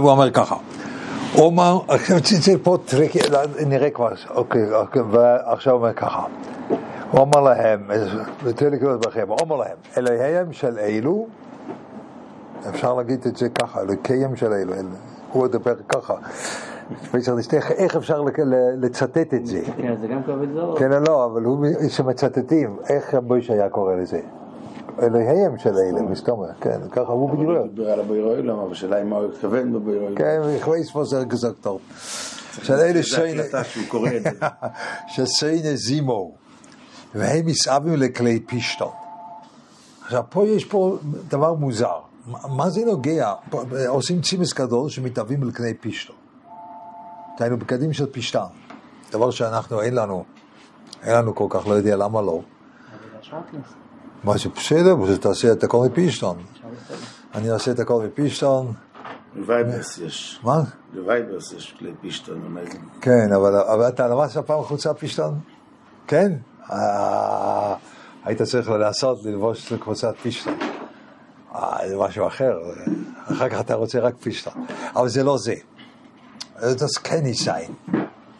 הוא אומר ככה, הוא אמר, עכשיו תצא פה tricky, נראה כבר, אוקיי, אוקיי, ועכשיו הוא אומר ככה, הוא אומר להם, אומר להם, אלוהיהם של אלו, אפשר להגיד את זה ככה, אלוהיהם של אלו, הוא ידבר ככה, איך אפשר לצטט את זה? כן, זה גם. כן, לא, אבל הוא, שמצטטים, איך רבוש היה קורא לזה? אלוהיהם של אלה, מסתומר, כן, ככה הוא בדיוק. הוא דיבר על הבירו אילם, אבל השאלה היא מה הוא התכוון בבירו אילם. כן, זה גזוק טוב. של אלה זה הקלטה שהוא קורא את זה. שסיינה זימו, והם מסעבים לכלי פישטון. עכשיו, פה יש פה דבר מוזר. מה זה נוגע? פה, עושים צימוס גדול שמתאבים לכלי פישטון. דהיינו בגדים של פשטן. דבר שאנחנו, אין לנו, אין לנו כל כך, לא יודע למה לא. מה שבסדר, שתעשה את הכל מפישטון. אני אעשה את הכל מפישטון. לווייברס יש. מה? לווייברס יש כלי פישטון. כן, אבל, אתה למדת פעם חולצה פישטון? כן? אה, היית צריך לעשות, ללבוש קבוצת פישטון. אה, זה משהו אחר, אחר כך אתה רוצה רק פישטון. אבל זה לא זה. זה כן יסיין.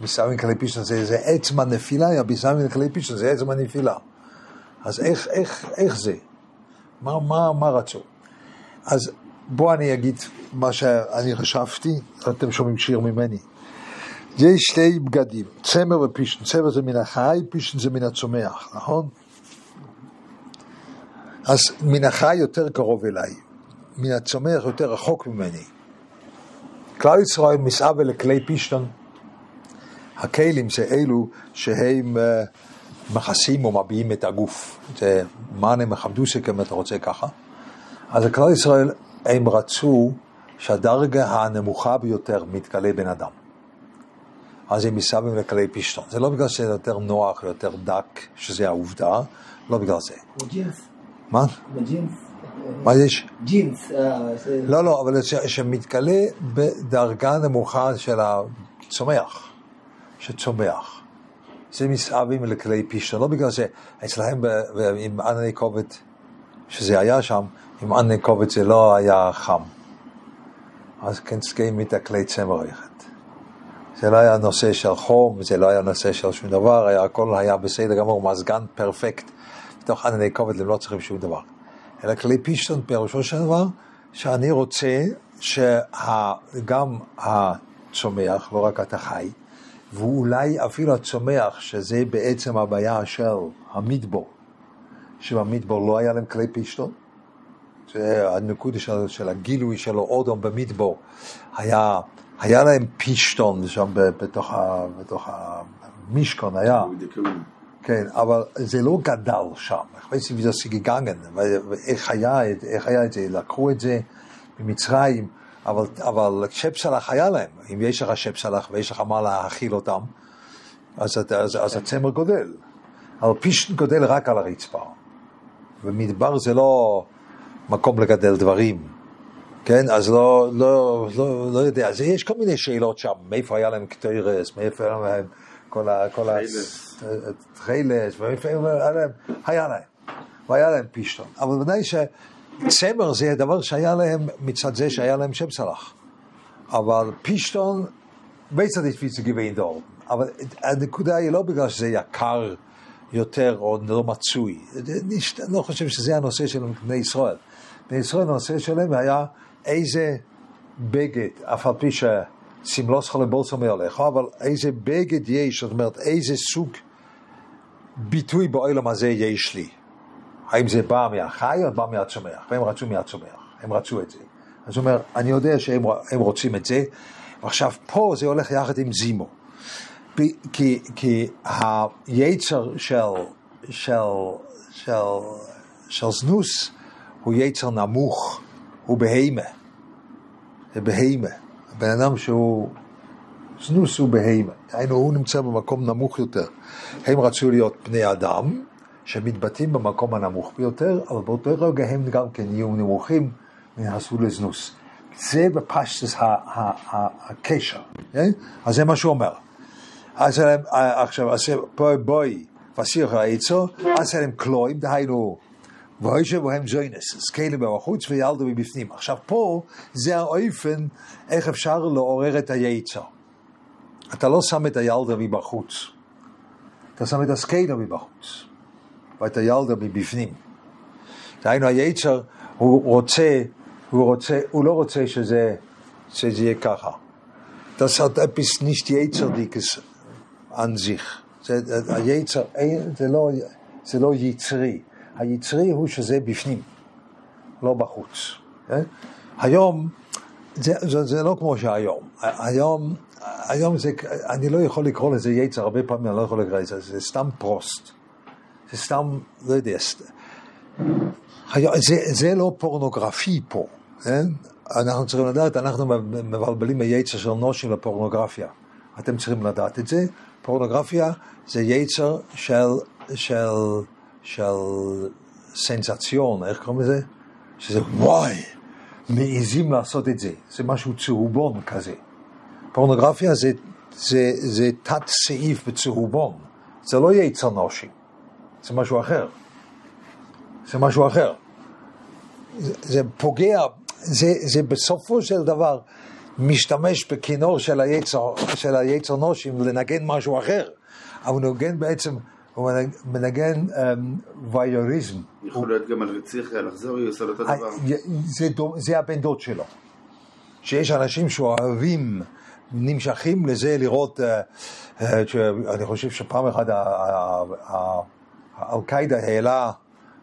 מסיימים כלי פישטון זה, עצם הנפילה, מסיימים כלי פישטון זה עצם הנפילה. אז איך, איך, איך זה? מה, מה, מה רצו? אז בוא אני אגיד מה שאני חשבתי, אתם שומעים שיר ממני. יש שתי בגדים, צמר ופישטן, צמר זה מן החי, פישטן זה מן הצומח, נכון? אז מן החי יותר קרוב אליי, מן הצומח יותר רחוק ממני. כלל ישראל מסעווה לכלי פישטן, הכלים זה אלו שהם... Uh, מכסים או מביעים את הגוף. זה מאנה מחמדוסק אם אתה רוצה ככה. אז כלל ישראל, הם רצו שהדרגה הנמוכה ביותר מתגלה בן אדם. אז הם מסבים לכלי פשטון. זה לא בגלל שזה יותר נוח, יותר דק, שזה העובדה, לא בגלל זה. ג'ינס. מה? בג'ינס. מה יש? ג'ינס. אה, לא, לא, אבל ש- שמתגלה בדרגה נמוכה של הצומח, שצומח. זה מסעבים לכלי פישטון, לא בגלל שאצלהם עם ענני כובד, שזה היה שם, עם ענני כובד זה לא היה חם. אז כן צריכים את הכלי צמר אחד. זה לא היה נושא של חום, זה לא היה נושא של שום דבר, היה, הכל היה בסדר גמור, מזגן פרפקט. בתוך ענני כובד הם לא צריכים שום דבר. אלא כלי פישטון פירושו של דבר, שאני רוצה שגם הצומח, לא רק אתה חי, ואולי אפילו הצומח, שזה בעצם הבעיה של המדבור, שבמדבור לא היה להם כלי פישטון, זה הנקודה של, של הגילוי של אודום במדבור, היה, היה להם פישטון שם בתוך, ה, בתוך המשכון, היה, כן, אבל זה לא גדל שם, איך היה את זה, לקחו את זה ממצרים, אבל, אבל שפסלח היה להם, אם יש לך שפסלח ויש לך מה להאכיל אותם, אז, אתה- אז, אז הצמר גודל, אבל פישטון גודל רק על הרצפה, ומדבר זה לא מקום לגדל דברים, כן, אז לא, לא, לא, לא יודע, אז יש כל מיני שאלות שם, מאיפה היה להם קטוירס, מאיפה היה להם כל ה... כל ה... תכלס. תכלס, מאיפה היה להם, היה להם, והיה להם פישטון, אבל ודאי שצמר זה הדבר שהיה להם מצד זה שהיה להם שם סלח, אבל פישטון, בצד יש גבי דור, אבל הנקודה היא לא בגלל שזה יקר יותר או לא מצוי, אני לא חושב שזה הנושא של בני ישראל. בני ישראל הנושא שלהם היה איזה בגד, אף על פי שסמלוס לבולסו מעליך, אבל איזה בגד יש, זאת אומרת איזה סוג ביטוי בעולם הזה יש לי. האם זה בא מהחי או בא מהצומח? והם רצו מהצומח, הם רצו את זה. אז הוא אומר, אני יודע שהם הם רוצים את זה, ועכשיו פה זה הולך יחד עם זימו. כי, כי היצר של, של, של, של זנוס הוא יצר נמוך, הוא בהימה. זה בהימה. הבן אדם שהוא, זנוס הוא בהימה. היינו, הוא נמצא במקום נמוך יותר. הם רצו להיות בני אדם שמתבטאים במקום הנמוך ביותר, אבל באותו רגע הם גם כן יהיו נמוכים ונעשו לזנוס. זה בפשטס הקשר, כן? אז זה מה שהוא אומר. אז הם, עכשיו, בואי, וסיר העצו, אז הם קלויים, דהיינו, ויושב בהם זוינס, אז כאלה בחוץ וילדו מבפנים. עכשיו פה זה האופן איך אפשר לעורר את היצר. אתה לא שם את הילדה מבחוץ, אתה שם את הסקיילה מבחוץ, ואת הילדה מבפנים. דהיינו היצר, הוא רוצה, הוא רוצה, הוא לא רוצה שזה, שזה יהיה ככה. Das hat etwas nicht Jezerdikes an sich. היצר, לא, זה לא יצרי. היצרי הוא שזה בפנים, לא בחוץ. כן? היום, זה לא כמו שהיום. היום, היום זה, אני לא יכול לקרוא לזה יצר, הרבה פעמים אני לא יכול לקרוא לזה, זה סתם פרוסט. זה סתם, לא יודע, היום, זה, זה לא פורנוגרפי פה, כן? אנחנו צריכים לדעת, אנחנו מבלבלים היצר של נושים לפורנוגרפיה. אתם צריכים לדעת את זה. פורנוגרפיה זה יצר של, של, של סנסציון, איך קוראים לזה? שזה וואי, מעיזים לעשות את זה. זה משהו צהובון כזה. פורנוגרפיה זה, זה, זה תת סעיף בצהובון. זה לא יצר נושים, זה משהו אחר. זה משהו אחר. זה, זה פוגע זה, זה בסופו של דבר משתמש בכינור של היצר, של היצר נושים לנגן משהו אחר, אבל הוא נגן בעצם, הוא מנגן um, וייוריזם. יכול להיות גם על רציח לחזור, היא עושה אותו דבר. זה, זה הבן דוד שלו. שיש אנשים שאוהבים, נמשכים לזה לראות, uh, uh, אני חושב שפעם אחת אל-קאידה העלה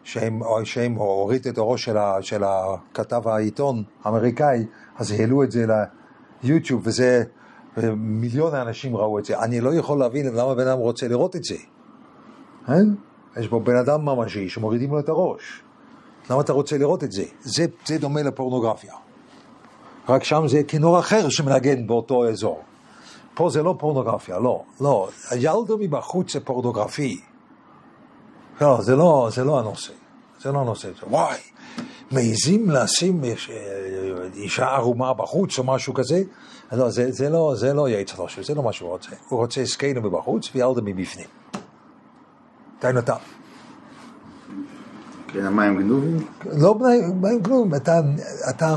שהם, שהם הוריד את הראש של, ה, של הכתב העיתון האמריקאי, אז העלו את זה ליוטיוב, וזה, מיליון האנשים ראו את זה. אני לא יכול להבין למה בן אדם רוצה לראות את זה. אין? יש פה בן אדם ממשי שמורידים לו את הראש. למה אתה רוצה לראות את זה? זה, זה דומה לפורנוגרפיה. רק שם זה כינור אחר שמנגן באותו אזור. פה זה לא פורנוגרפיה, לא, לא. הילדו מבחוץ זה פורנוגרפי. לא, זה לא, זה לא הנושא. זה לא הנושא. וואי, מעזים לשים אישה ערומה בחוץ או משהו כזה? לא, זה, זה לא, זה לא יעץ ראש, זה לא מה שהוא רוצה. הוא רוצה סקיינו מבחוץ וילדה מבפנים. דהיינו אתה. כן, המים גנובים? לא מים גנובים, אתה, אתה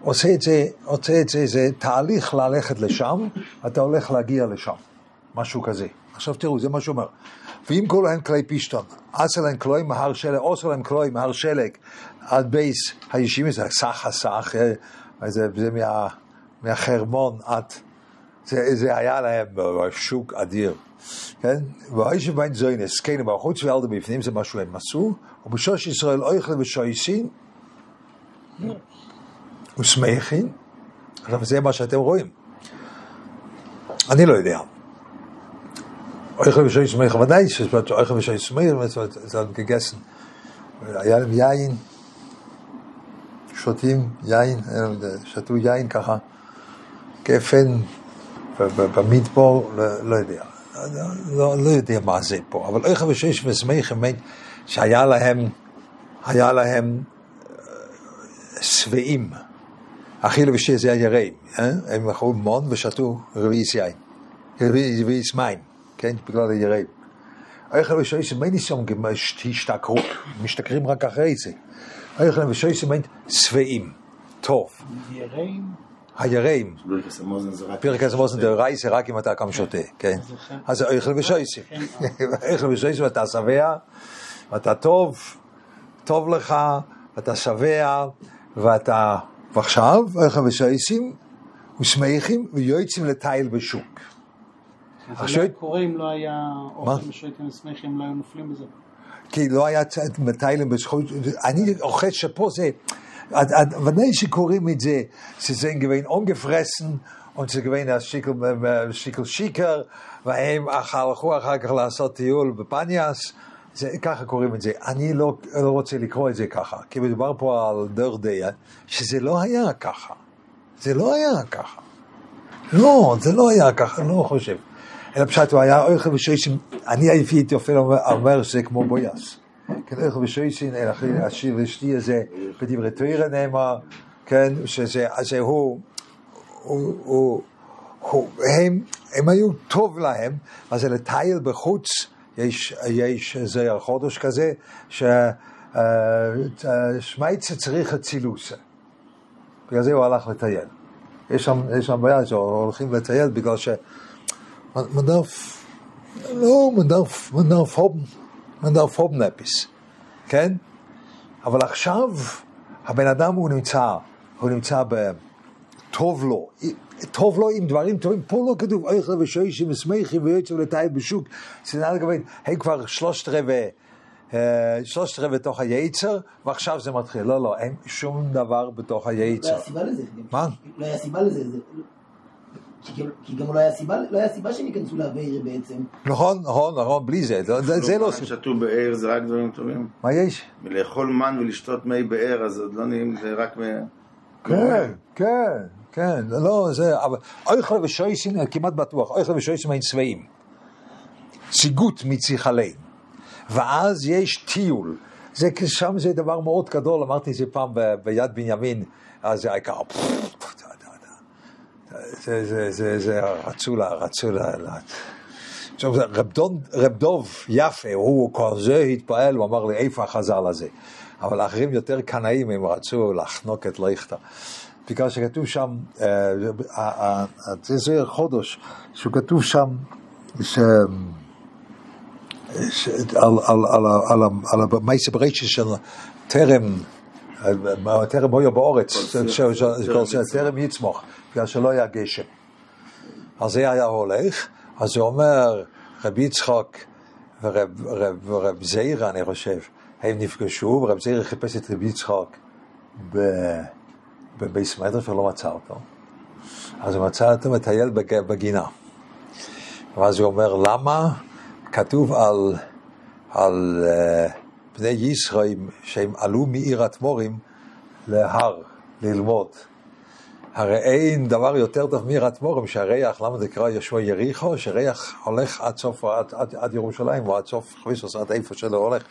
עושה את זה, עושה את זה, זה תהליך ללכת לשם, אתה הולך להגיע לשם. משהו כזה. עכשיו תראו, זה מה שהוא ואם כל להם כלי פישטון, עשה להם כלוי מהר שלג, עושה להם כלוי מהר שלג, עד בייס הישיבים, זה סך הסך, זה, זה מה, מהחרמון עד, זה, זה היה להם שוק אדיר, כן? והאיש בית זוינס, כן, בחוץ ואלדה בפנים, זה מה שהם עשו, ובשוש ישראל אויכל ושויסין, ושמחין, עכשיו זה מה שאתם רואים. אני לא יודע. Euch ושוי סמי חוודאי, שזאת euch ושוי סמי, זה gegessen. היה להם יין, שותים יין, שתו יין ככה, גפן, במדבור, לא יודע. לא, לא יודע מה זה פה, אבל איך ושיש ושמח באמת שהיה להם, היה להם שבעים. אכילו ושיר זה היראים, הם אכלו מון ושתו רביעיס יין, רביעיס מים. כן? בגלל היראים. אייכל ושויסם אין ניסיון השתכרות, משתכרים רק אחרי זה. אייכל ושויסם אין שבעים, טוב. יראים? היראים. פרק המוזן זה ראי זה רק אם אתה קם שותה, כן? אז אייכל ושויסם. אייכל ושויסם אתה שבע, ואתה טוב, טוב לך, אתה שבע, ואתה... ועכשיו, אייכל ושויסם, ושמחים ויועצים לטייל בשוק. זה לא קורה אם לא היה אוכל ושייטים ושמחים, לא היו נופלים בזה. כי לא היה מטיילם בזכות, אני אוכל שפה זה, ודאי שקוראים את זה, שזה גבין ungefressen, und sie gewinnen als שיקל שיקר, והם הלכו אחר כך לעשות טיול בפניאס, זה, ככה קוראים את זה. אני לא, לא רוצה לקרוא את זה ככה, כי מדובר פה על דרדיה, שזה לא היה ככה. זה לא היה ככה. לא, זה לא היה ככה, אני לא חושב. אלא פשוט הוא היה אוכל ושויסין, אני הייתי אפילו אומר שזה כמו בויאס. כן, אוכל ושויסין, השיר אשתי הזה בדברי תוירה נאמר, כן, שזה, הוא, הוא, הוא, הם, הם היו טוב להם, אז לטייל בחוץ, יש, זרע חודש כזה, ש... אה, שמייצה צריך אצילוסה. בגלל זה הוא הלך לטייל. יש שם, יש שם בעיה שהולכים לטייל בגלל ש... מדף, לא מדף, מדף הובן, מדף הובן אפיס, כן? אבל עכשיו הבן אדם הוא נמצא, הוא נמצא ב... טוב לו, טוב לו עם דברים טובים, פה לא כתוב אייכלה ושוישים ושמחים ויוצא לטייל בשוק, שנאה לגבי, הם כבר שלושת רבעי, אה, שלושת רבעי בתוך היצר, ועכשיו זה מתחיל, לא, לא, אין שום דבר בתוך לא היצר. היה סיבה לזה. מה? לא היה סיבה לזה. כי גם- כי גם לא היה סיבה, לא היה סיבה שהם ייכנסו לאוויר בעצם. נכון, נכון, נכון, בלי זה, זה- זה זה לא... מים שתו באר זה רק דברים טובים. מה יש? ולאכול מן ולשתות מי באר, אז עוד לא נהיים, זה רק מ... כן, כן, כן, לא, זה, אבל אויכל ושויסין, כמעט בטוח, אויכל ושויסין הם צבעים. ציגות מציחלי. ואז יש טיול. זה, שם זה דבר מאוד גדול, אמרתי את זה פעם ב- ביד בנימין, אז זה העיקר, זה, זה, זה, זה, רצו לה, רצו לה. עכשיו, זה רב, דון, רב דוב יפה, הוא כזה התפעל, הוא אמר לי, איפה החז"ל הזה? אבל האחרים יותר קנאים, הם רצו לחנוק את ליכטה. בגלל שכתוב שם, אה, זה זה חודש, שהוא כתוב שם, ש... על, על, על, ה- על, ה- על המייסה ברייצ'ה של טרם, אה, טרם בויו באורץ, כל טרם כל בגלל שלא היה גשם. אז זה היה הולך, אז זה אומר, רבי יצחק ורב, רב, ורב זעירה, אני חושב, הם נפגשו, ורב זעירה חיפש את רבי יצחק ב- בבייס מדרש ולא מצא אותו. אז הוא מצא אותו מטייל בג- בגינה. ואז הוא אומר, למה כתוב על, על uh, בני ישראל שהם עלו מעיר התמורים להר ללמוד. הרי אין דבר יותר טוב מעיר התמורים שהריח, למה זה קרא יהושע יריחו? שריח הולך עד סוף, עד, עד, עד ירושלים, או עד סוף חביסוס, עד איפה שלא הולך.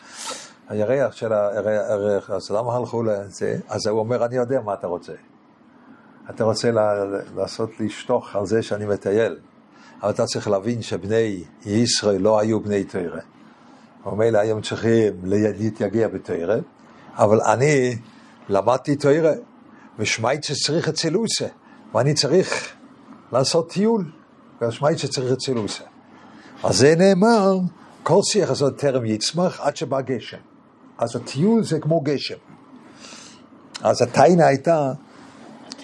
הירח של הירח, אז למה הלכו לזה? אז הוא אומר, אני יודע מה אתה רוצה. אתה רוצה לעשות לי שטוח על זה שאני מטייל. אבל אתה צריך להבין שבני ישראל לא היו בני תרא. ומילא היום צריכים להתייגע בתרא, אבל אני למדתי תרא, ושמייצה צריך את סילוסה, ואני צריך לעשות טיול, ושמייצה צריך את סילוסה. אז זה נאמר, כל שיח הזאת טרם יצמח עד שבא גשם. אז הטיול זה כמו גשם. אז הטיינה הייתה,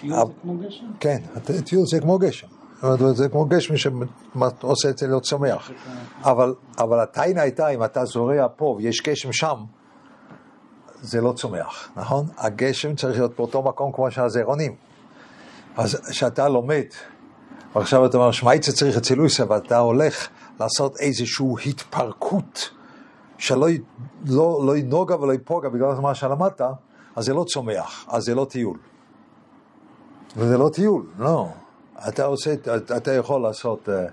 טיול זה כמו גשם? כן, הטיול זה כמו גשם. זה כמו גשם שעושה את זה להיות שמח. אבל, אבל הטיינה הייתה, אם אתה זורע פה ויש גשם שם, זה לא צומח, נכון? הגשם צריך להיות באותו מקום כמו שהזרעונים. אז כשאתה לומד, ועכשיו אתה אומר, שמייצה צריך את סילוסה, ואתה הולך לעשות איזושהי התפרקות שלא לא, לא ינוגע ולא יפוגע בגלל מה שלמדת, אז זה לא צומח, אז זה לא טיול. וזה לא טיול, לא. אתה עושה, אתה- אתה יכול לעשות, אה,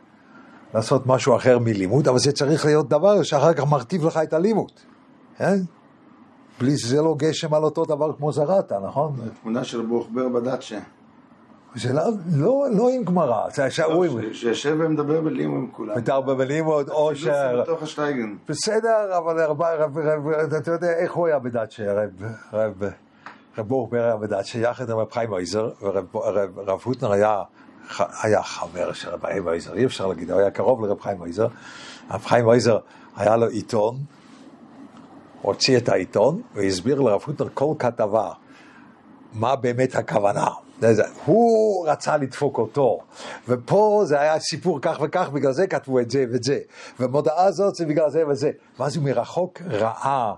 לעשות משהו אחר מלימוד, אבל זה צריך להיות דבר שאחר כך מרטיב לך את הלימוד, כן? בלי שזה לא גשם על אותו דבר כמו זרעת, נכון? תמונה של ברוך בר בדאצ'ה. זה לא, לא, לא עם גמרא, זה שאומרים, שיושב ומדבר בלימו עם כולם. מתערבב בלימוד, או ש... פילוסוף בתוך השטייגן. בסדר, אבל רב, רב, רב, רב, אתה יודע איך הוא היה בדאצ'ה, רב, רב, רב ברוך היה בדאצ'ה, יחד עם רב חיים אויזר, ורב רב, רב הוטנר היה, היה חבר של רב חיים אויזר, אי אפשר להגיד, הוא היה קרוב לרב חיים אויזר. רב חיים אויזר, היה לו עיתון, הוציא את העיתון, והסביר לרב הוטנר כל כתבה, מה באמת הכוונה. הוא רצה לדפוק אותו, ופה זה היה סיפור כך וכך, בגלל זה כתבו את זה ואת זה, ומודעה הזאת זה בגלל זה וזה. ואז הוא מרחוק ראה אה,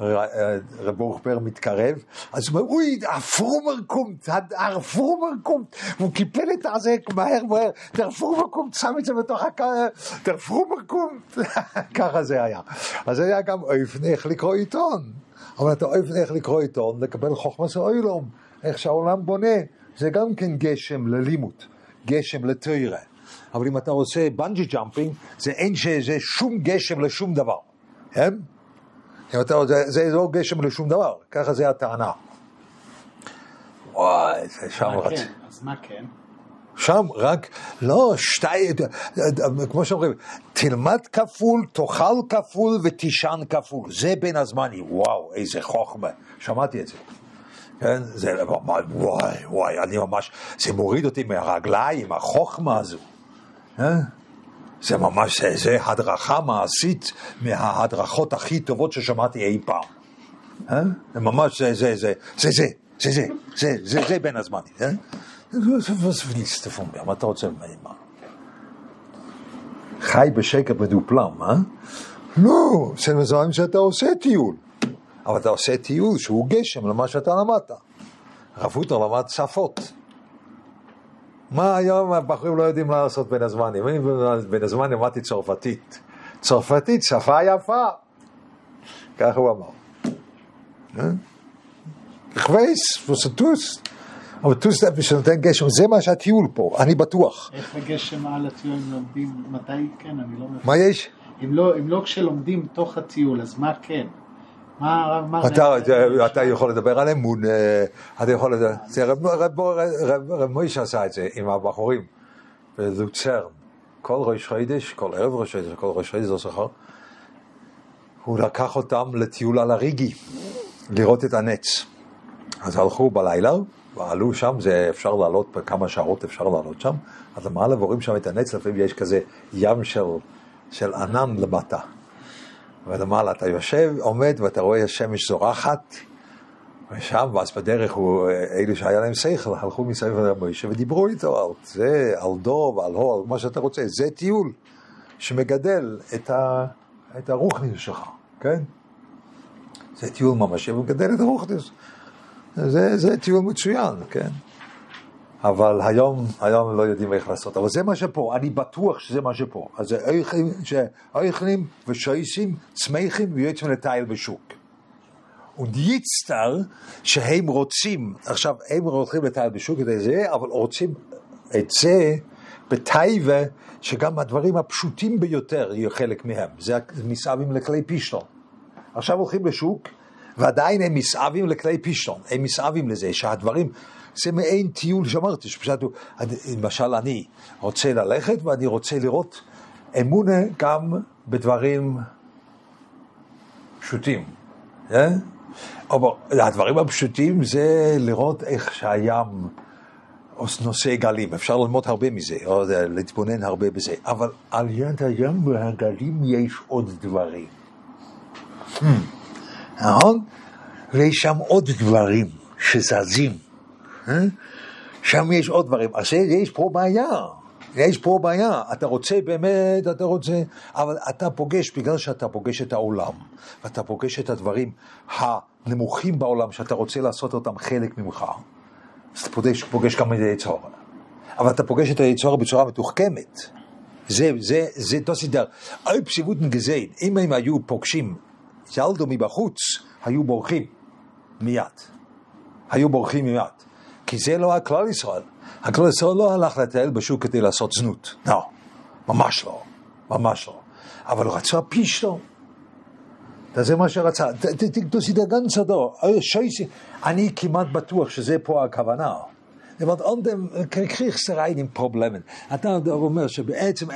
רב בר מתקרב, אז הוא אומר, אוי, הפרומר קומט, הפרומר קומט, והוא קיפל את הזה מהר מהר, דר פרומר קומט, שם את זה בתוך הקר, דר פרומר קומט, ככה זה היה. אז היה גם אופן איך לקרוא עיתון, אבל אתה אופן איך לקרוא עיתון, לקבל חוכמה של אוילום, איך שהעולם בונה, זה גם כן גשם ללימוד, גשם לתוירה. אבל אם אתה עושה בנג'י ג'אמפינג, זה אין שזה שום גשם לשום דבר, כן? אם אתה, זה, זה לא גשם לשום דבר, ככה זה הטענה. וואי, זה שם רץ. כן? אז מה כן? שם רק, לא, שתי, כמו שאומרים, תלמד כפול, תאכל כפול ותישן כפול. זה בין הזמנים. וואו, איזה חוכמה. שמעתי את זה. כן, זה וואי, וואי, אני ממש, זה מוריד אותי מהרגליים, החוכמה הזו. אה? זה ממש, זה, זה הדרכה מעשית מההדרכות הכי טובות ששמעתי אי פעם. אה? זה ממש, זה זה, זה זה, זה זה, זה זה, זה זה בין הזמנים. אה? מה אתה רוצה ממני? חי בשקר מדופלם, אה? לא, זה מזמן שאתה עושה טיול. אבל אתה עושה טיול שהוא גשם למה שאתה למדת. רב הוטר למד שפות. מה היום הבחורים לא יודעים מה לעשות בין הזמנים? אני בין הזמנים למדתי צרפתית. צרפתית, שפה יפה. ככה הוא אמר. כבייס, וסטוס. אבל טוס שנותן גשם, זה מה שהטיול פה, אני בטוח. איך בגשם על הטיול לומדים, מתי כן, אני לא מבין. מה יש? אם לא, אם לא כשלומדים תוך הטיול, אז מה כן? מה מרנר? אתה, יכול לדבר עליהם, מון, אה, אתה יכול לדבר, זה רב, מוישה עשה את זה עם הבחורים בלוצרן, כל ראש חודש, כל ערב ראש חודש, כל ראש חודש, לא זוכר, הוא לקח אותם לטיול על הריגי, לראות את הנץ. אז הלכו בלילה, ועלו שם, זה אפשר לעלות, בכמה שעות אפשר לעלות שם, אז למעלה ורואים שם את הנץ, לפעמים יש כזה ים של ענן למטה. ולמעלה אתה יושב, עומד, ואתה רואה השמש זורחת, ושם, ואז בדרך הוא, אלו שהיה להם שכל, הלכו מסביב למוישה ודיברו איתו על זה, על דוב, על הו, על מה שאתה רוצה. זה טיול שמגדל את, ה, את הרוחניס שלך, כן? זה טיול ממשי, ומגדל את הרוחניס. זה, זה טיול מצוין, כן? אבל היום, היום לא יודעים איך לעשות. אבל זה מה שפה, אני בטוח שזה מה שפה. אז אייכלים ושייסים, צמחים ויוצאים לטייל בשוק. ודיצטר שהם רוצים, עכשיו הם רוצים לטייל בשוק את זה, אבל רוצים את זה בטייבה, שגם הדברים הפשוטים ביותר יהיו חלק מהם. זה מסעבים לכלי פישטון. עכשיו הולכים לשוק, ועדיין הם מסעבים לכלי פישטון. הם מסעבים לזה שהדברים... זה מעין טיול שאמרתי, שפשוט, למשל אני רוצה ללכת ואני רוצה לראות אמונה גם בדברים פשוטים. אה? אבל הדברים הפשוטים זה לראות איך שהים נושא גלים, אפשר ללמוד הרבה מזה, או להתבונן הרבה בזה, אבל על יד הים והגלים יש עוד דברים. Hmm. נכון? ויש שם עוד דברים שזזים. אה? שם יש עוד דברים. אז יש פה בעיה. יש פה בעיה, אתה רוצה באמת, אתה רוצה, אבל אתה פוגש, בגלל שאתה פוגש את העולם, ואתה פוגש את הדברים הנמוכים בעולם, שאתה רוצה לעשות אותם חלק ממך, אז אתה פוגש, פוגש גם את היצור. אבל אתה פוגש את היצור בצורה מתוחכמת. זה, זה, זה תוסידר. אי פסיבות נגזיין, אם הם היו פוגשים ילדו מבחוץ, היו בורחים מיד. היו בורחים מיד. כי זה לא הכלל ישראל. הכלל ישראל לא הלך לטייל בשוק כדי לעשות זנות. לא, ממש לא. ממש לא. אבל הוא רצה פישטו. זה מה שרצה. תסידר גם צדו. אני כמעט בטוח שזה פה הכוונה. Want anderen kreeg ze rijden problemen. אתה אומר שבעצם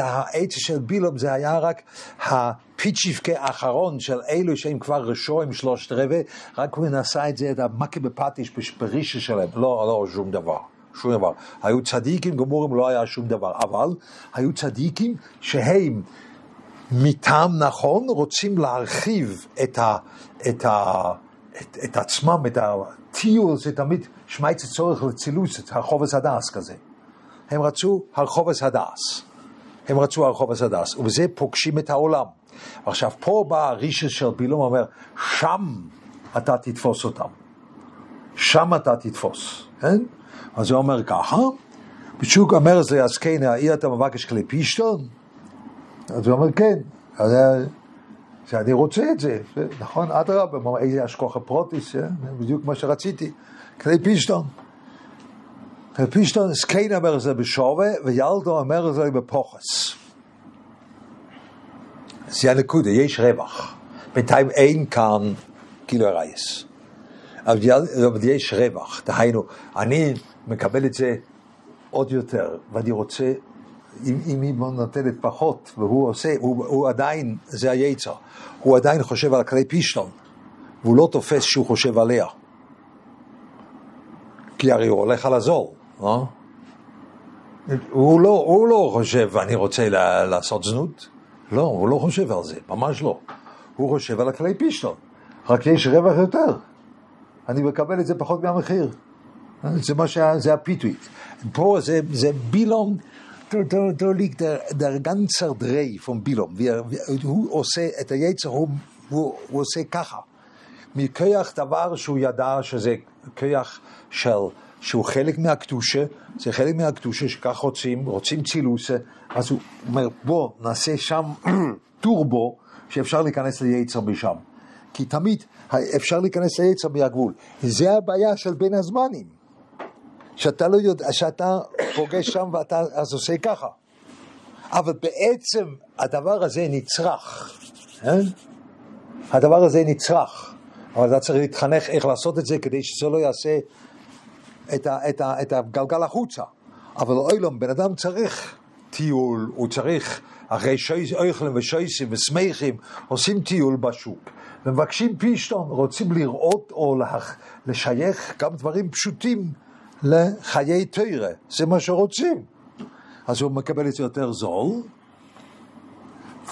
העץ של בילום זה היה רק הפיצ'יפקה האחרון של אלו שהם כבר רשועים שלושת רבעי, רק הוא נעשה את זה, את המכה בפטיש בפרישה שלהם. לא, לא, שום דבר. שום דבר. היו צדיקים גמורים, לא היה שום דבר. אבל היו צדיקים שהם מטעם נכון רוצים להרחיב את, ה, את, ה, את, את עצמם, את הטיול, זה תמיד שמייצה צורך לצילוס, הרחובס הדס כזה. הם רצו הרחובס הדס. הם רצו הרחובס הדס, ובזה פוגשים את העולם. עכשיו, פה בא הרישה של בילום אומר, שם אתה תתפוס אותם. שם אתה תתפוס, כן? אז הוא אומר ככה, בדיוק אומר זה הזקן, האי אתה מבקש כלי פישטון? אז הוא אומר כן, אז שאני רוצה את זה, נכון, אדרבה, איזה השכוחה פרוטיס, בדיוק מה שרציתי. כדי פישטון. פישטון, זקן אומר את זה בשווה, וילדו אומר את זה בפוחס. זה הנקודה, יש רווח. בינתיים אין כאן כאילו הרייס. אבל יש רווח, דהיינו, אני מקבל את זה עוד יותר, ואני רוצה, אם, אם היא נותנת פחות, והוא עושה, הוא, הוא עדיין, זה היצר, הוא עדיין חושב על הכלי פישטון, והוא לא תופס שהוא חושב עליה. כי הרי הוא הולך על הזול, לא? הוא לא, הוא לא חושב, אני רוצה לעשות זנות. לא, הוא לא חושב על זה, ממש לא. הוא חושב על הכלי פישטון, רק יש רווח יותר. אני מקבל את זה פחות מהמחיר. זה מה שה... זה הפיתוי. פה זה, זה בילום, da liegt der, der ganze Dreh von בילום. הוא עושה את היצר, הוא, הוא, הוא עושה ככה. מכוח דבר שהוא ידע שזה כוח של, שהוא חלק מהקדושה, זה חלק מהקדושה שכך רוצים, רוצים צילוסה, אז הוא אומר בוא נעשה שם טורבו שאפשר להיכנס ליצר משם. כי תמיד אפשר להיכנס ליצר מהגבול. זה הבעיה של בין הזמנים. שאתה לא יודע, שאתה פוגש שם ואתה אז עושה ככה. אבל בעצם הדבר הזה נצרך. אה? הדבר הזה נצרך. אבל אתה צריך להתחנך איך לעשות את זה כדי שזה לא יעשה את, ה, את, ה, את הגלגל החוצה. אבל אוילום, בן אדם צריך טיול, הוא צריך, אחרי אוכלים ושויסים ושמחים, עושים טיול בשוק. ומבקשים פישטון, רוצים לראות או לשייך גם דברים פשוטים לחיי תרא, זה מה שרוצים. אז הוא מקבל את זה יותר זול,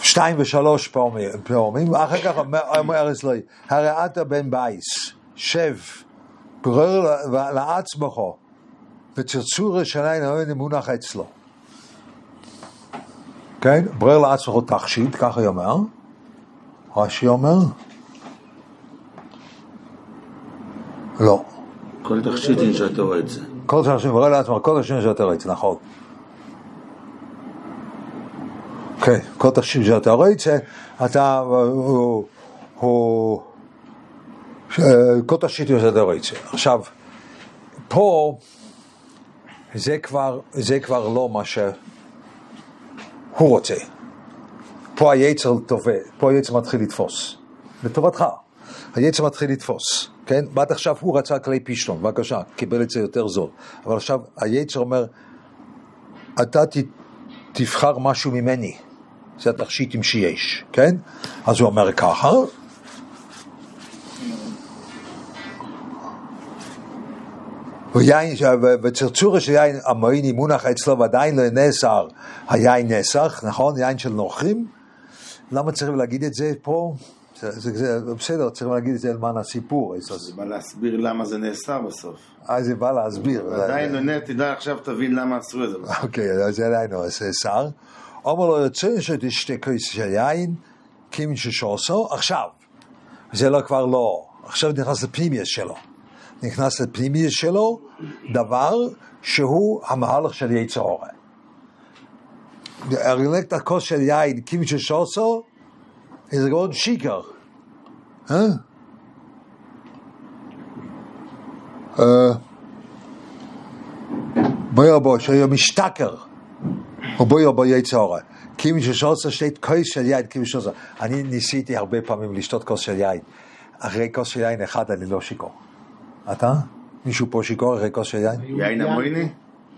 שתיים ושלוש פעמים, ואחר כך אומר אצלי, הרי אתה בן בייס, שב, ברר לעצמך, וצרצור השניים האלה מונח אצלו. כן, ברר לעצמך תכשיט, ככה היא אומר, רש"י אומר, לא. כל תכשיטין שאתה רואה את זה. כל תכשיטין, ברר לעצמך, כל תכשיטין שאתה רואה את זה, נכון. כן, כל תכשיטין שאתה רואה את זה, אתה, כל תכשיטין שאתה רואה את זה. עכשיו, פה, זה כבר, זה כבר לא מה שהוא רוצה. פה היצר טובה, פה היצר מתחיל לתפוס. לטובתך. היצר מתחיל לתפוס, כן? ועד עכשיו הוא רצה כלי פישטון, בבקשה, קיבל את זה יותר זול. אבל עכשיו היצר אומר, אתה ת, תבחר משהו ממני. זה התכשיטים שיש, כן? אז הוא אומר ככה, ויין, וצרצורה של יין המויני מונח אצלו ועדיין לא נסר, היין נסח, נכון? יין של נוכרים. למה צריך להגיד את זה פה? זה, בסדר, צריך להגיד את זה למען הסיפור. זה בא להסביר למה זה נאסר בסוף. אה, זה בא להסביר. עדיין נט, תדע עכשיו תבין למה עשו את זה. אוקיי, אז זה עדיין לא נאסר. אומר לו, יוצא שתשתה כוס של יין, קימן ששורסו, עכשיו. זה לא כבר לא, עכשיו נכנס לפנימיוס שלו. נכנס לפנימיוס שלו דבר שהוא המהלך של יצר הורה. הרלק את הכוס של יין, קימן ששורסו, איזה גאון שיקר. אה? בואי בוא, שהיה משתכר. ובואי בוא יצר הורה. קימן ששורסו שתית כוס של יין, קימן ששורסו. אני ניסיתי הרבה פעמים לשתות כוס של יין. אחרי כוס של יין אחד אני לא שיכור. אתה? מישהו פה שיכור אחרי כוס של יין? יין המויני?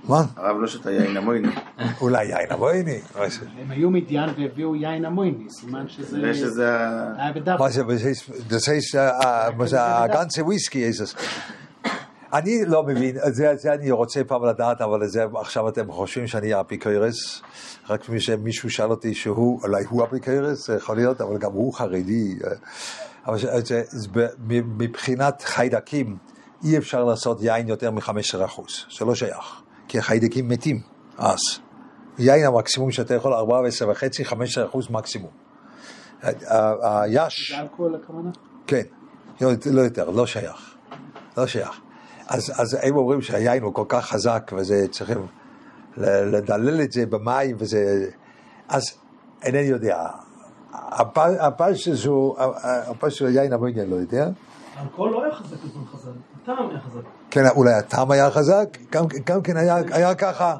מה? הרב לא שתה יין המויני. אולי יין המויני? הם היו מדיין והביאו יין המויני, סימן שזה... מה זה, das heißt, הגנצה וויסקי ist es. אני לא מבין, זה, זה אני רוצה פעם לדעת, אבל זה עכשיו אתם חושבים שאני אפיקרס, רק מישהו שאל אותי שהוא, אולי הוא אפיקרס, יכול להיות, אבל גם הוא חרדי. אבל זה, זה, מבחינת חיידקים, אי אפשר לעשות יין יותר מ-15%, זה לא שייך, כי החיידקים מתים אז. יין המקסימום שאתה יכול 14.5, 15% מקסימום. היש... זה אלכוהול הכוונה? כן, לא יותר, לא שייך. לא שייך. אז, אז הם אומרים שהיין הוא כל כך חזק וזה צריכים לדלל את זה במים וזה... אז אינני יודע. הפש שהוא, הפש של היין המויניאן לא יודע. אלכוהול לא היה חזק בזמן חזק, הטעם היה חזק. כן, אולי הטעם היה חזק, גם, גם כן היה, היה ככה,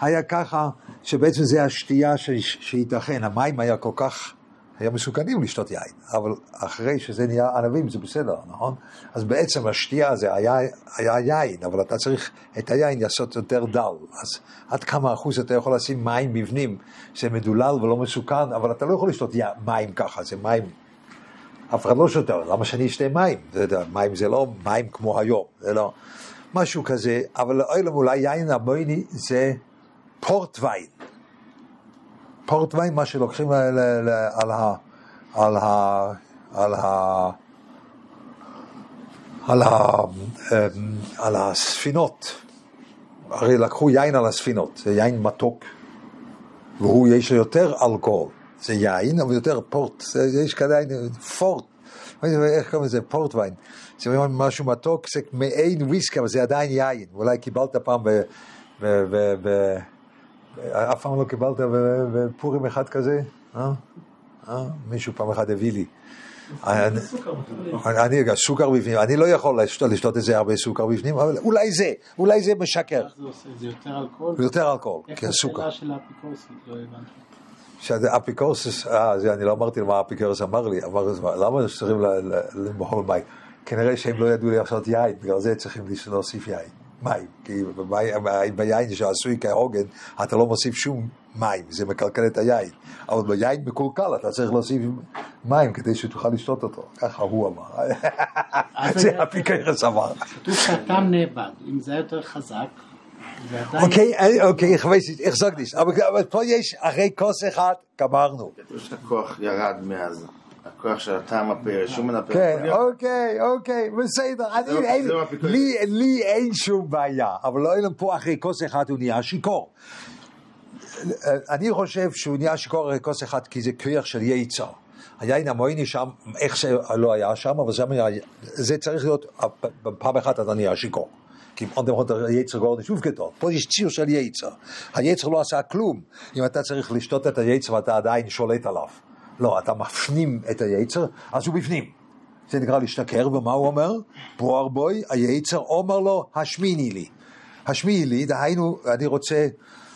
היה ככה, שבעצם זה השתייה ש, שייתכן, המים היה כל כך היה מסוכנים לשתות יין, אבל אחרי שזה נהיה ענבים זה בסדר, נכון? אז בעצם השתייה הזה היה, היה יין, אבל אתה צריך את היין לעשות יותר דל. אז עד כמה אחוז אתה יכול לשים מים בפנים, זה מדולל ולא מסוכן, אבל אתה לא יכול לשתות י- מים ככה, זה מים אף אחד לא שותה, למה שאני אשתה מים? מים זה לא מים כמו היום, זה לא משהו כזה, אבל אוי לנו, אולי יין המויני זה פורטוויין. פורטוויין, מה שלוקחים ל, ל, ל, על ה... על ה... על ה... על, ה, אמ, על הספינות, הרי לקחו יין על הספינות, זה יין מתוק, והוא יש לו יותר אלכוהול, זה יין, אבל יותר פורט, יש כאלה יין, פורט, איך קוראים לזה, פורטווין, זה משהו מתוק, זה מעין וויסקי, אבל זה עדיין יין, אולי קיבלת פעם ב... ב, ב, ב אף פעם לא קיבלת בפורים אחד כזה? אה? אה? מישהו פעם אחד הביא לי. אני- סוכר, רגע, סוכר בפנים, אני לא יכול לשתות, לשתות את זה הרבה סוכר בפנים, אבל אולי זה, אולי זה משקר, זה יותר אלכוהול. יותר אלכוהול, איך כן, סוכר. השאלה של האפיקורסית? לא הבנתי. שזה אפיקורסס, אה, זה אני לא אמרתי לו מה אפיקורס אמר לי, אמר לי, למה צריכים ל- ל- למהול מים? כנראה שהם לא ידעו לעשות יין, בגלל זה צריכים להוסיף יין, מים, כי ביין שעשוי כהוגן, אתה לא מוסיף שום מים, זה מקלקל את היין, אבל ביין מקולקל אתה צריך להוסיף מים כדי שתוכל לשתות אותו, ככה הוא אמר, זה אפיקורס אמר. כתוב שהטעם נאבד. אם זה יותר חזק. אוקיי, אוקיי, ich weiß nicht, ich sag nicht, אבל פה יש אחרי כוס אחד, גמרנו. כתוב שהכוח ירד מאז. הכוח של הטעם הפרא, שומן הפרא. כן, יכול להיות- אוקיי, אוקיי, בסדר. אני- זהו הפיקוח. לי- לי אין שום בעיה, אבל לא אין פה אחרי כוס אחד הוא נהיה שיכור. אני חושב שהוא נהיה שיכור אחרי כוס אחד כי זה כוח של יצר. היין המויני שם, איך שלא היה שם, אבל זה צריך להיות, פעם אחת אתה נהיה שיכור. כי עוד דבר היצר כבר נשוב גדול. פה יש ציר של יצר. היצר לא עשה כלום. אם אתה צריך לשתות את היצר ואתה עדיין שולט עליו. לא, אתה מפנים את היצר, אז הוא בפנים. זה נקרא להשתכר, ומה הוא אומר? בוער בוי, היצר אומר לו, השמיני לי. השמיני לי, דהיינו, אני רוצה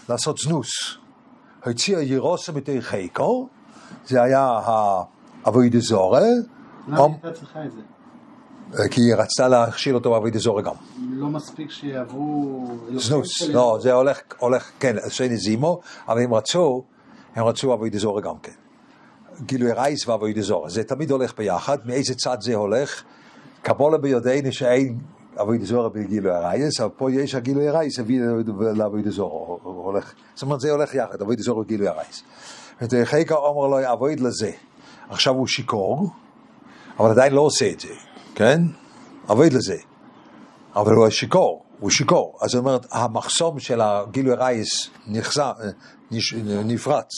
לעשות זנוס. הציע ירוסה מתי חיקו, זה היה האבוידה זורה, למה הייתה צריכה את זה? כי היא רצתה להכשיל אותו באבוידה זורה גם. לא מספיק שיעברו... זנוס, לא, זה הולך, הולך, כן, שני זימו, אבל הם רצו, הם רצו אבוידה זורה גם כן. גילוי רייס ואבוידה זורה, זה תמיד הולך ביחד, מאיזה צד זה הולך? קבולה ביודענו שאין אבוידה זורה בגילוי הרייס, אבל פה יש הגילוי הרייס, הביא הוא הולך, זאת אומרת זה הולך יחד, אבוידה זורה וגילוי הרייס. וחיקה אומר לו, אבויד לזה. עכשיו הוא שיכור, אבל עדיין לא עושה את זה, כן? אבויד לזה. אבל הוא שיכור, הוא שיכור. אז זאת אומרת, המחסום של הגילוי רייס נפרץ,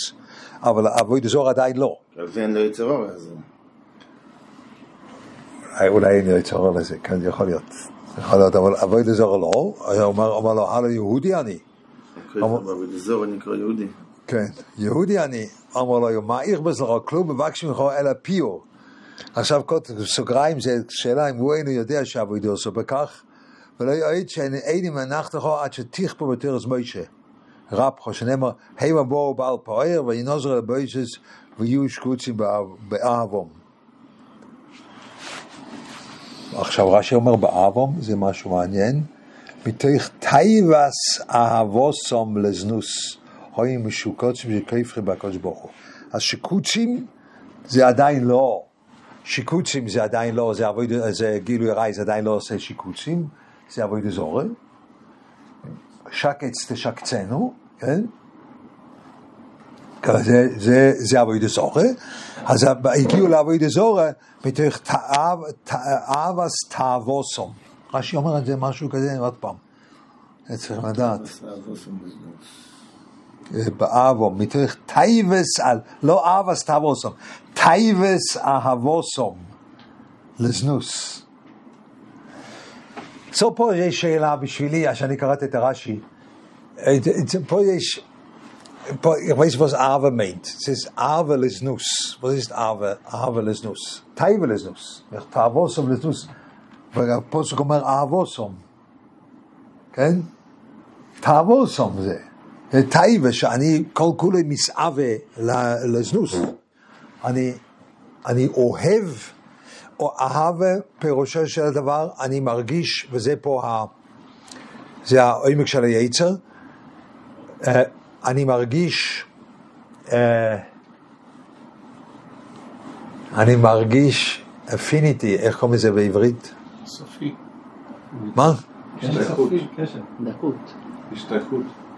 אבל אבוי דזור עדיין לא. על זה אין לו יצר אור, אז... אולי אין לי צורך לזה, כן, יכול להיות. יכול להיות, אבל אבוי דזור לא. הוא אומר, לו, הלו יהודי אני. אבל- בבדיזור נקרא יהודי. כן, יהודי אני. אמר לו, מה יכבס לך כלום, מבקשים ממך אלא פיור. עכשיו, סוגריים, זה שאלה אם הוא אינו יודע שאבוי דוסו בכך, ולא יועד שאין מנחתך עד שתכפו בתרס מוישה. רבך, שנאמר, הימה בואו בעל פוער, וינוזר לבוישס, ויהיו שקוצים באהבום. עכשיו רש"י אומר באבום, זה משהו מעניין, מתוך טייבס אהבוסום לזנוס, הוי משוקוצים שכיפכם בקדוש ברוך הוא. אז שיקוצים זה עדיין לא, שיקוצים זה עדיין לא, זה, עבוד, זה גילוי רעי, זה עדיין לא עושה שיקוצים, זה עבוד אזורי. שקץ תשקצנו, כן? זה, זה, זה אבוי דזורה, אז הגיעו לאבוי דזורה מתוך תאב, תאבס תאבוסום. רש"י אומר את זה משהו כזה עוד פעם. צריך לדעת. באבום, מתוך טייבס על, לא אבס תאבוסום, טייבס אהבוסום לזנוס. So פה יש שאלה בשבילי, שאני קראתי את הרש"י. פה יש ich weiß, was Ave meint. Es ist Ave lesnus. Was ist Ave? Ave lesnus. Taive lesnus. Tavosom lesnus. והפוסק אומר אהבוסום. כן? תאבוסום זה. טייבה שאני כל כולי מסעווה לזנוס. אני, אני אוהב, או אהבה פירושו של הדבר, אני מרגיש, וזה פה ה... זה העומק של היצר, אה, אני מרגיש, אה, אני מרגיש אפיניטי, איך קוראים לזה בעברית? סופי. מה? השתייכות. קשר.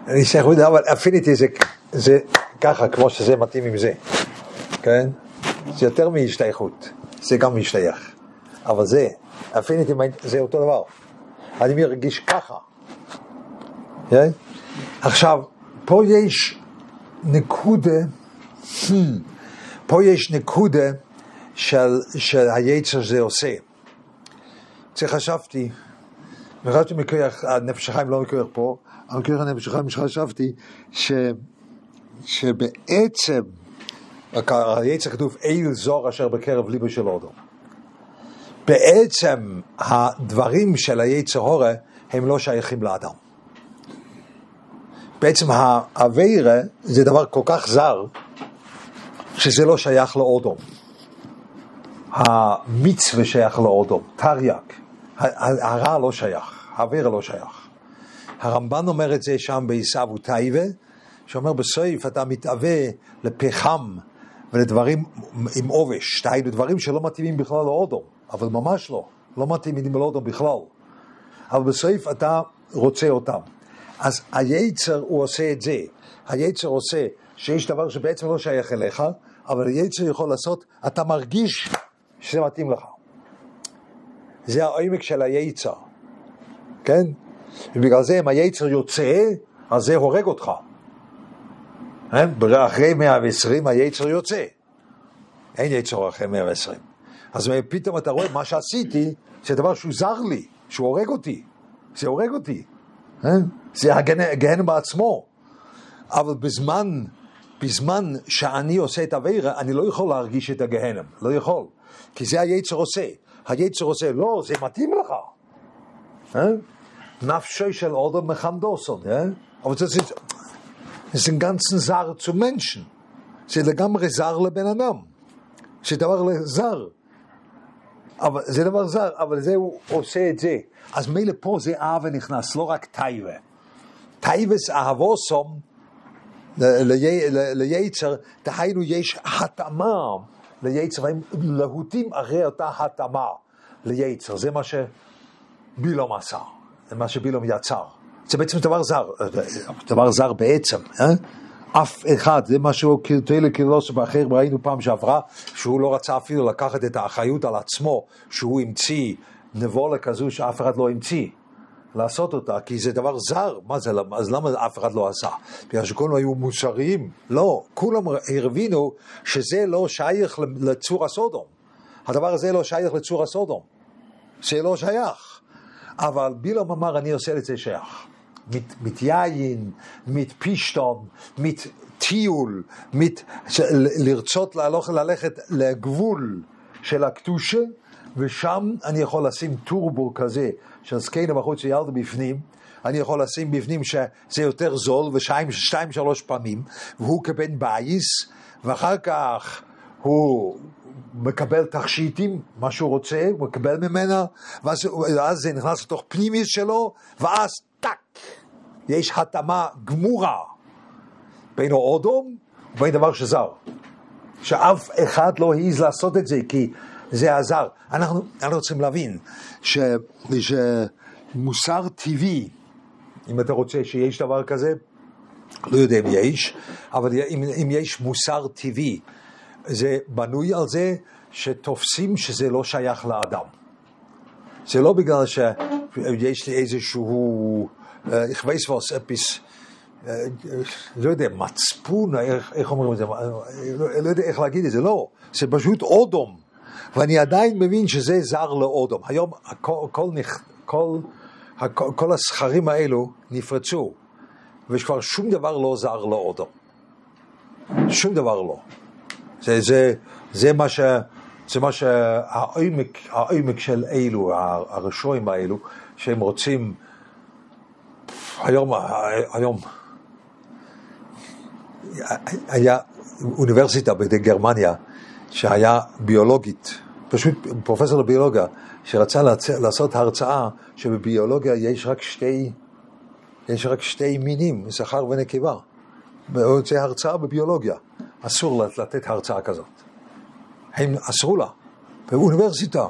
דקות. השתייכות. השתייכות, אבל אפיניטי זה, זה ככה, כמו שזה מתאים עם זה, כן? זה יותר מהשתייכות, זה גם משתייך, אבל זה, אפיניטי זה אותו דבר. אני מרגיש ככה, כן? עכשיו, פה יש נקודה, hmm, פה יש נקודה של, של היצר שזה עושה. זה חשבתי, חשבתי מכוח, הנפש החיים לא מכוח פה, אבל מכוח הנפש החיים שחשבתי ש, שבעצם, היצר כתוב איל זור אשר בקרב ליבו של אודו. בעצם הדברים של היצר הורה הם לא שייכים לאדם. בעצם האווירה זה דבר כל כך זר, שזה לא שייך לאודום. המצווה שייך לאודום, תרי"ג. הרע לא שייך, האווירה לא שייך. הרמב"ן אומר את זה שם בעיסאוו טייבה, שאומר בסוף אתה מתאווה לפחם ולדברים עם עובש, דהיינו דברים שלא מתאימים בכלל לאודום, אבל ממש לא, לא מתאימים לאודום בכלל. אבל בסוף אתה רוצה אותם. אז היצר הוא עושה את זה, היצר עושה שיש דבר שבעצם לא שייך אליך, אבל היצר יכול לעשות, אתה מרגיש שזה מתאים לך. זה העומק של היצר, כן? ובגלל זה אם היצר יוצא, אז זה הורג אותך. כן? אחרי 120 היצר יוצא. אין יצר אחרי 120. אז פתאום אתה רואה מה שעשיתי, זה דבר שהוא זר לי, שהוא הורג אותי. זה הורג אותי. כן? זה הגהנם בעצמו. אבל בזמן, בזמן שאני עושה את הווירה, אני לא יכול להרגיש את הגהנם. לא יכול. כי זה היצר עושה. היצר עושה, לא, זה מתאים לך. נפשי של אודם מחמדוסון, אה? אבל זה, זה, זה ganzen זר zu Menschen. זה לגמרי זר לבן אדם. זה דבר זר. אבל זה דבר זר, אבל זה הוא עושה את זה. אז מילא פה זה אהבה נכנס, לא רק טייבה. טייבס אהבוסום ליצר, דהיינו יש התאמה ליצר, והם להוטים אחרי אותה התאמה ליצר. זה מה שבילום עשה, מה שבילום יצר. זה בעצם דבר זר, דבר זר בעצם, אה? אף אחד, זה מה תהילה קילוס באחר ראינו פעם שעברה, שהוא לא רצה אפילו לקחת את האחריות על עצמו, שהוא המציא נבולה כזו שאף אחד לא המציא. לעשות אותה, כי זה דבר זר, מה זה, אז למה אף אחד לא עשה? בגלל שכולם היו מוסריים? לא, כולם הבינו שזה לא שייך לצור הסודום. הדבר הזה לא שייך לצור הסודום. זה לא שייך. אבל בילום אמר, אני עושה את זה שייך. מת, מתיין, מתפישטון, מתטיול, מת, לרצות להלוך, ללכת לגבול של הקדושה, ושם אני יכול לשים טורבו כזה של זקנה בחוץ וילדה בפנים, אני יכול לשים בפנים שזה יותר זול, ושתיים שלוש פעמים, והוא כבן בייס, ואחר כך הוא מקבל תכשיטים, מה שהוא רוצה, הוא מקבל ממנה, ואז, ואז זה נכנס לתוך פנימיס שלו, ואז טאק, יש התאמה גמורה בין האודום ובין דבר שזר. שאף אחד לא העז לעשות את זה, כי זה עזר. אנחנו, אנחנו צריכים להבין ש, שמוסר טבעי, אם אתה רוצה שיש דבר כזה, לא יודע אם יש, אבל אם, אם יש מוסר טבעי, זה בנוי על זה שתופסים שזה לא שייך לאדם. זה לא בגלל שיש לי איזשהו, איך weiß was, אפיס, לא יודע, מצפון, איך, איך אומרים את זה, לא, לא יודע איך להגיד את זה, לא, זה פשוט אודום. ואני עדיין מבין שזה זר לאודום. היום הכל, כל, כל, כל, כל הסכרים האלו נפרצו, וכבר שום דבר לא זר לאודום. שום דבר לא. זה, זה, זה מה ש... זה מה שהעומק, העומק של אלו, הרשועים האלו, שהם רוצים, היום, היום, היה אוניברסיטה בגרמניה, שהיה ביולוגית, פשוט פרופסור לביולוגיה, שרצה. לעשות הרצאה שבביולוגיה יש רק שתי, יש רק שתי מינים, זכר ונקבה. זה הרצאה בביולוגיה. אסור לתת הרצאה כזאת. הם אסרו לה. באוניברסיטה,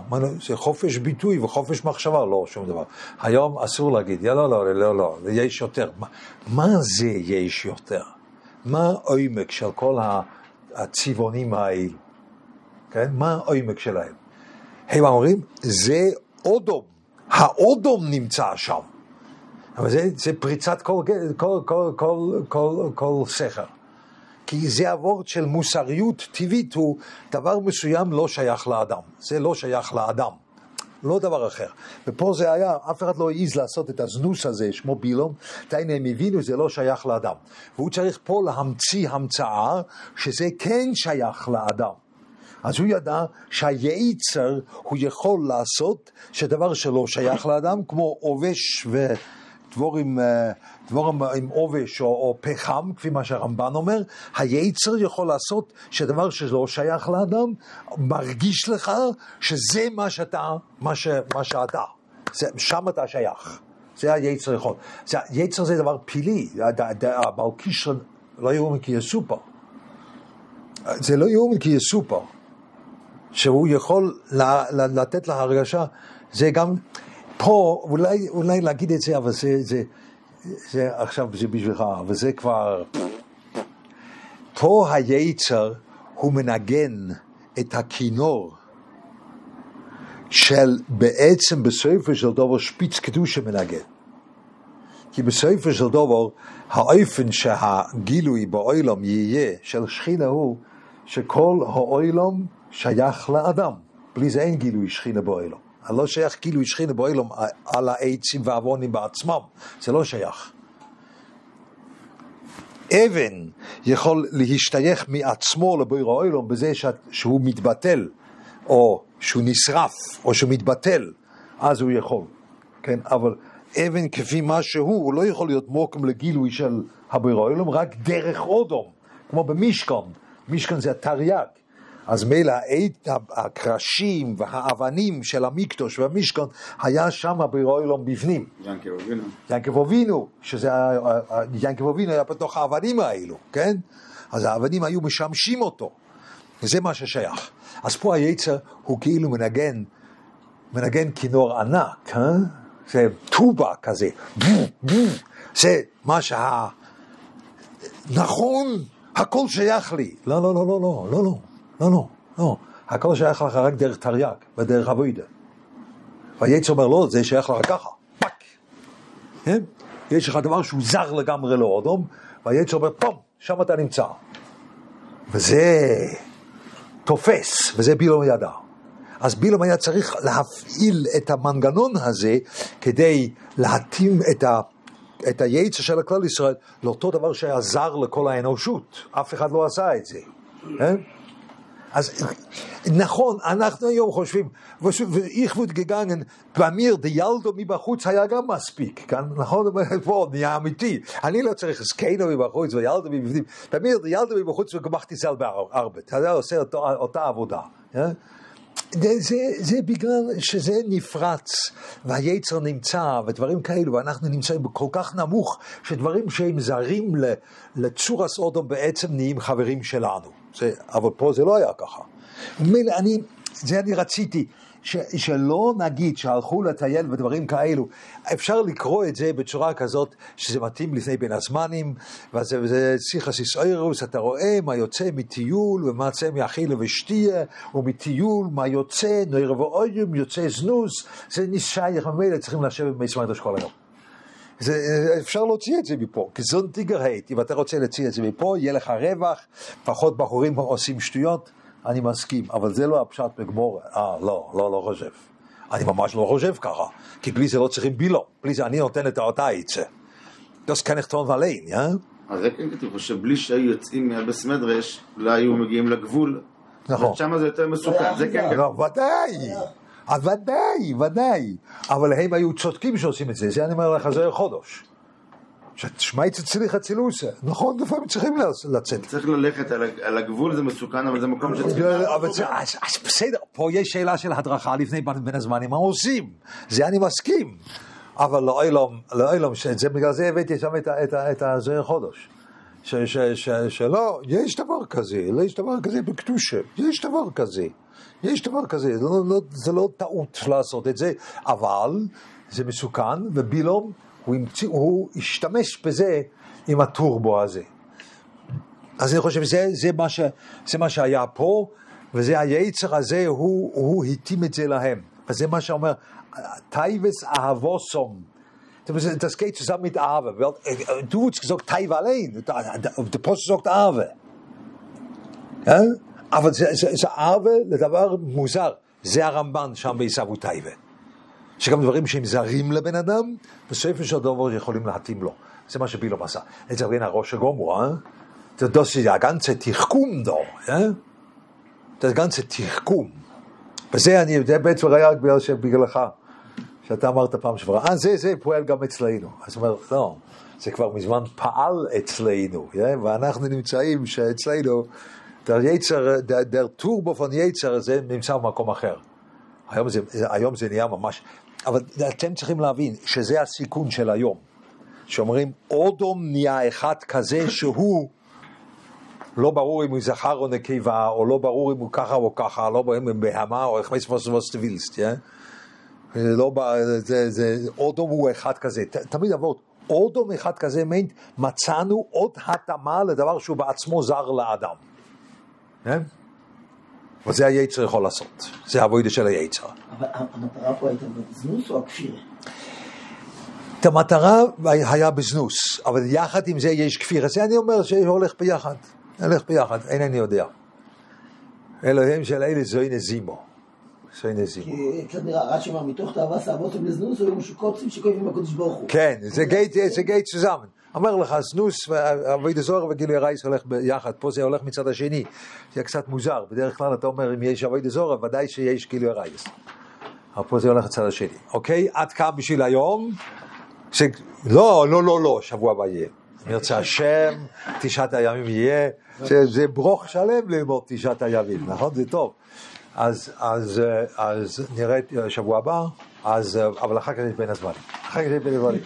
זה חופש ביטוי וחופש מחשבה, לא שום דבר. היום אסור להגיד, לא, לא, לא, לא, יש יותר. מה, מה זה יש יותר? מה העומק של כל הצבעונים האלה? כן? מה העומק שלהם? הם אומרים, זה אודום, האודום נמצא שם. אבל זה, זה פריצת כל, כל, כל, כל, כל, כל סכר. כי זה הוורד של מוסריות טבעית, הוא דבר מסוים לא שייך לאדם. זה לא שייך לאדם, לא דבר אחר. ופה זה היה, אף אחד לא העז לעשות את הזנוס הזה, שמו בילום, דהיינו הם הבינו, זה לא שייך לאדם. והוא צריך פה להמציא המצאה שזה כן שייך לאדם. אז הוא ידע שהייצר הוא יכול לעשות שדבר שלא שייך לאדם, כמו עובש ודבור עם, דבור עם עובש או, או פחם, כפי מה שהרמב"ן אומר, הייצר יכול לעשות שדבר שלא שייך לאדם, מרגיש לך שזה מה שאתה, מה, ש, מה שאתה, זה, שם אתה שייך. זה היצר יכול. זה, יצר זה דבר פילי, הבעל קישרן לא יאומן כי יסופר. זה לא יאומן כי יסופר. שהוא יכול לתת לה הרגשה, זה גם, פה, אולי, אולי להגיד את זה, אבל זה, זה, זה עכשיו זה בשבילך, אבל זה כבר... פה היצר הוא מנגן את הכינור של בעצם בסופו של דבר שפיץ קדושה מנגן. כי בסופו של דבר האופן שהגילוי באוילום יהיה של שכינה הוא שכל האוילום שייך לאדם. בלי זה אין גילוי שכינה באוילום. לא שייך גילוי שכינה באוילום על העצים והעוונים בעצמם. זה לא שייך. אבן יכול להשתייך מעצמו לבויר האוילום בזה שהוא מתבטל, או שהוא נשרף, או שהוא מתבטל, אז הוא יכול. כן, אבל אבן כפי מה שהוא, הוא לא יכול להיות מוקם לגילוי של הבויר האוילום, רק דרך אודום, כמו במשכן. משכן זה התרי"ג. אז מילא הקרשים והאבנים של המקדוש והמשכון, היה שם ברוילום בפנים. ינקב אבינו. ינקב אבינו, שזה, ינקב אבינו היה בתוך האבנים האלו, כן? אז האבנים היו משמשים אותו, וזה מה ששייך. אז פה היצר הוא כאילו מנגן, מנגן כינור ענק, אה? זה טובה כזה, זה מה שה... נכון, הכל שייך לי. לא, לא, לא, לא, לא, לא, לא. לא, לא, לא. הכל שייך לך רק דרך תרי"ג ודרך אבוידה. והיצר אומר, לא, זה שייך לך ככה, פאק. כן? יש לך דבר שהוא זר לגמרי לאודום, והיצר אומר, פום, שם אתה נמצא. וזה תופס, וזה בלעם ידע. אז בלעם היה צריך להפעיל את המנגנון הזה כדי להתאים את ה... את היצר של הכלל ישראל לאותו דבר שהיה זר לכל האנושות. אף אחד לא עשה את זה. כן? אז נכון, אנחנו היום חושבים, ואיך ווד גגנגן, במיר דיאלדו מבחוץ היה גם מספיק, כאן, נכון? פה נהיה אמיתי. אני לא צריך סקיינו מבחוץ וילדו מבפנים. במיר דיאלדו מבחוץ וגמחתי סל בארבט. אתה עושה אותה עבודה. אה? זה, זה בגלל שזה נפרץ והיצר נמצא ודברים כאלו ואנחנו נמצאים כל כך נמוך שדברים שהם זרים לצור הסודום בעצם נהיים חברים שלנו. זה, אבל פה זה לא היה ככה. מילא אני, זה אני רציתי, ש, שלא נגיד שהלכו לטייל ודברים כאלו, אפשר לקרוא את זה בצורה כזאת שזה מתאים לפני בין הזמנים, וזה, וזה סיכס איסאירוס, אתה רואה מה יוצא מטיול ומה יוצא מאכילה ושתייה, ומטיול מה יוצא, נויר ואויום, יוצא זנוס, זה נשייך, ממילא צריכים לשבת במסמר כל היום. זה, אפשר להוציא את זה מפה, כי זון טיגר הייט, אם אתה רוצה להוציא את זה מפה, יהיה לך רווח, פחות בחורים עושים שטויות, אני מסכים, אבל זה לא הפשט בגמור, אה, לא, לא, לא חושב. אני ממש לא חושב ככה, כי בלי זה לא צריכים בילו, בלי זה אני נותן את האותה עצה. Das kann ich tun allein, ja? אז זה כן כתוב, שבלי שהיו יוצאים מהבס מדרש, לא היו מגיעים לגבול. נכון. שם זה יותר מסוכן, זה כן. לא, ודאי. אז ודאי, ודאי. אבל הם היו צודקים שעושים את זה, זה אני אומר לך, זה חודש. ששמייצה צריך אצילוסה. נכון, לפעמים צריכים לצאת. צריך ללכת על הגבול, זה מסוכן, אבל זה מקום שצריך... אז, בסדר, פה יש שאלה של הדרכה לפני בין הזמנים, מה עושים? זה אני מסכים. אבל לא אילום, בגלל זה הבאתי שם את, הזוהר חודש. שלא, יש דבר כזה, יש דבר כזה בקדושה, יש דבר כזה, יש דבר כזה, זה לא, לא, זה לא טעות לעשות את זה, אבל זה מסוכן, ובילום, הוא, המציא, הוא השתמש בזה עם הטורבו הזה. אז אני חושב שזה זה מה, ש, זה מה שהיה פה, וזה היצר הזה, הוא, הוא התאים את זה להם. וזה מה שאומר, טייבס אהבוסום. Das geht zusammen mit Awe. Du hast gesagt Taiva allein. Der Post sagt Awe. Ja? אבל זה, זה, זה עוול לדבר מוזר. זה הרמב"ן שם בעיסאוו טייבה. שגם דברים שהם זרים לבן אדם, בסופו של דבר יכולים להתאים לו. זה מה שבילום עשה. זה בין הראש הגומו, אה? זה דוסי, הגנצה תחכום דו, אה? זה גנצה תחכום. וזה אני יודע בעצם היה בגלל שבגללך, שאתה אמרת פעם שעברה, אה, זה, זה פועל גם אצלנו. אז הוא אומר, לא, זה כבר מזמן פעל אצלנו, אה? ואנחנו נמצאים שאצלנו, der יצר, der טורבו פון יצר הזה נמצא במקום אחר. היום זה, היום זה נהיה ממש, אבל אתם צריכים להבין שזה הסיכון של היום. שאומרים, אודום נהיה אחד כזה שהוא לא ברור אם הוא זכר או נקבה, או לא ברור אם הוא ככה או ככה, לא ברור אם הוא בהמה או איך מספוס וסטווילסט, כן? לא, זה, זה, אודום הוא אחד כזה, ת, תמיד עבוד, אודום אחד כזה מצאנו עוד התאמה לדבר שהוא בעצמו זר לאדם. כן? וזה היצר יכול לעשות, זה העבודה של היצר. אבל המטרה פה הייתה בזנוס או הכפירה? את המטרה היה בזנוס, אבל יחד עם זה יש כפיר. זה אני אומר שהולך ביחד, הולך ביחד, אינני יודע. אלוהים של אלה זוהי נזימו. זוהי נזימו. כי קצת נראה, רש"י אמר, מתוך תאווה סעבותם לזנוס, היו משוקוצים שכואבים בקדוש ברוך הוא. כן, זה גייט, זה גייט צוזמן. אומר לך, זנוס ואבוידע זוהר וגילוי רייס הולך ביחד, פה זה הולך מצד השני. זה קצת מוזר, בדרך כלל אתה אומר, אם יש אבוידע זוהר, ודאי שיש גילוי רייס. אבל פה זה הולך לצד השני. אוקיי? עד כאן בשביל היום. ש... לא, לא, לא, לא, שבוע הבא יהיה. אם ירצה השם, תשעת הימים יהיה. זה, זה ברוך שלם ללמוד תשעת הימים, נכון? זה טוב. אז, אז, אז נראה אה, שבוע הבא, אז, אבל אחר כך יש בין הזמנים. אחר כך יש בין הזמנים.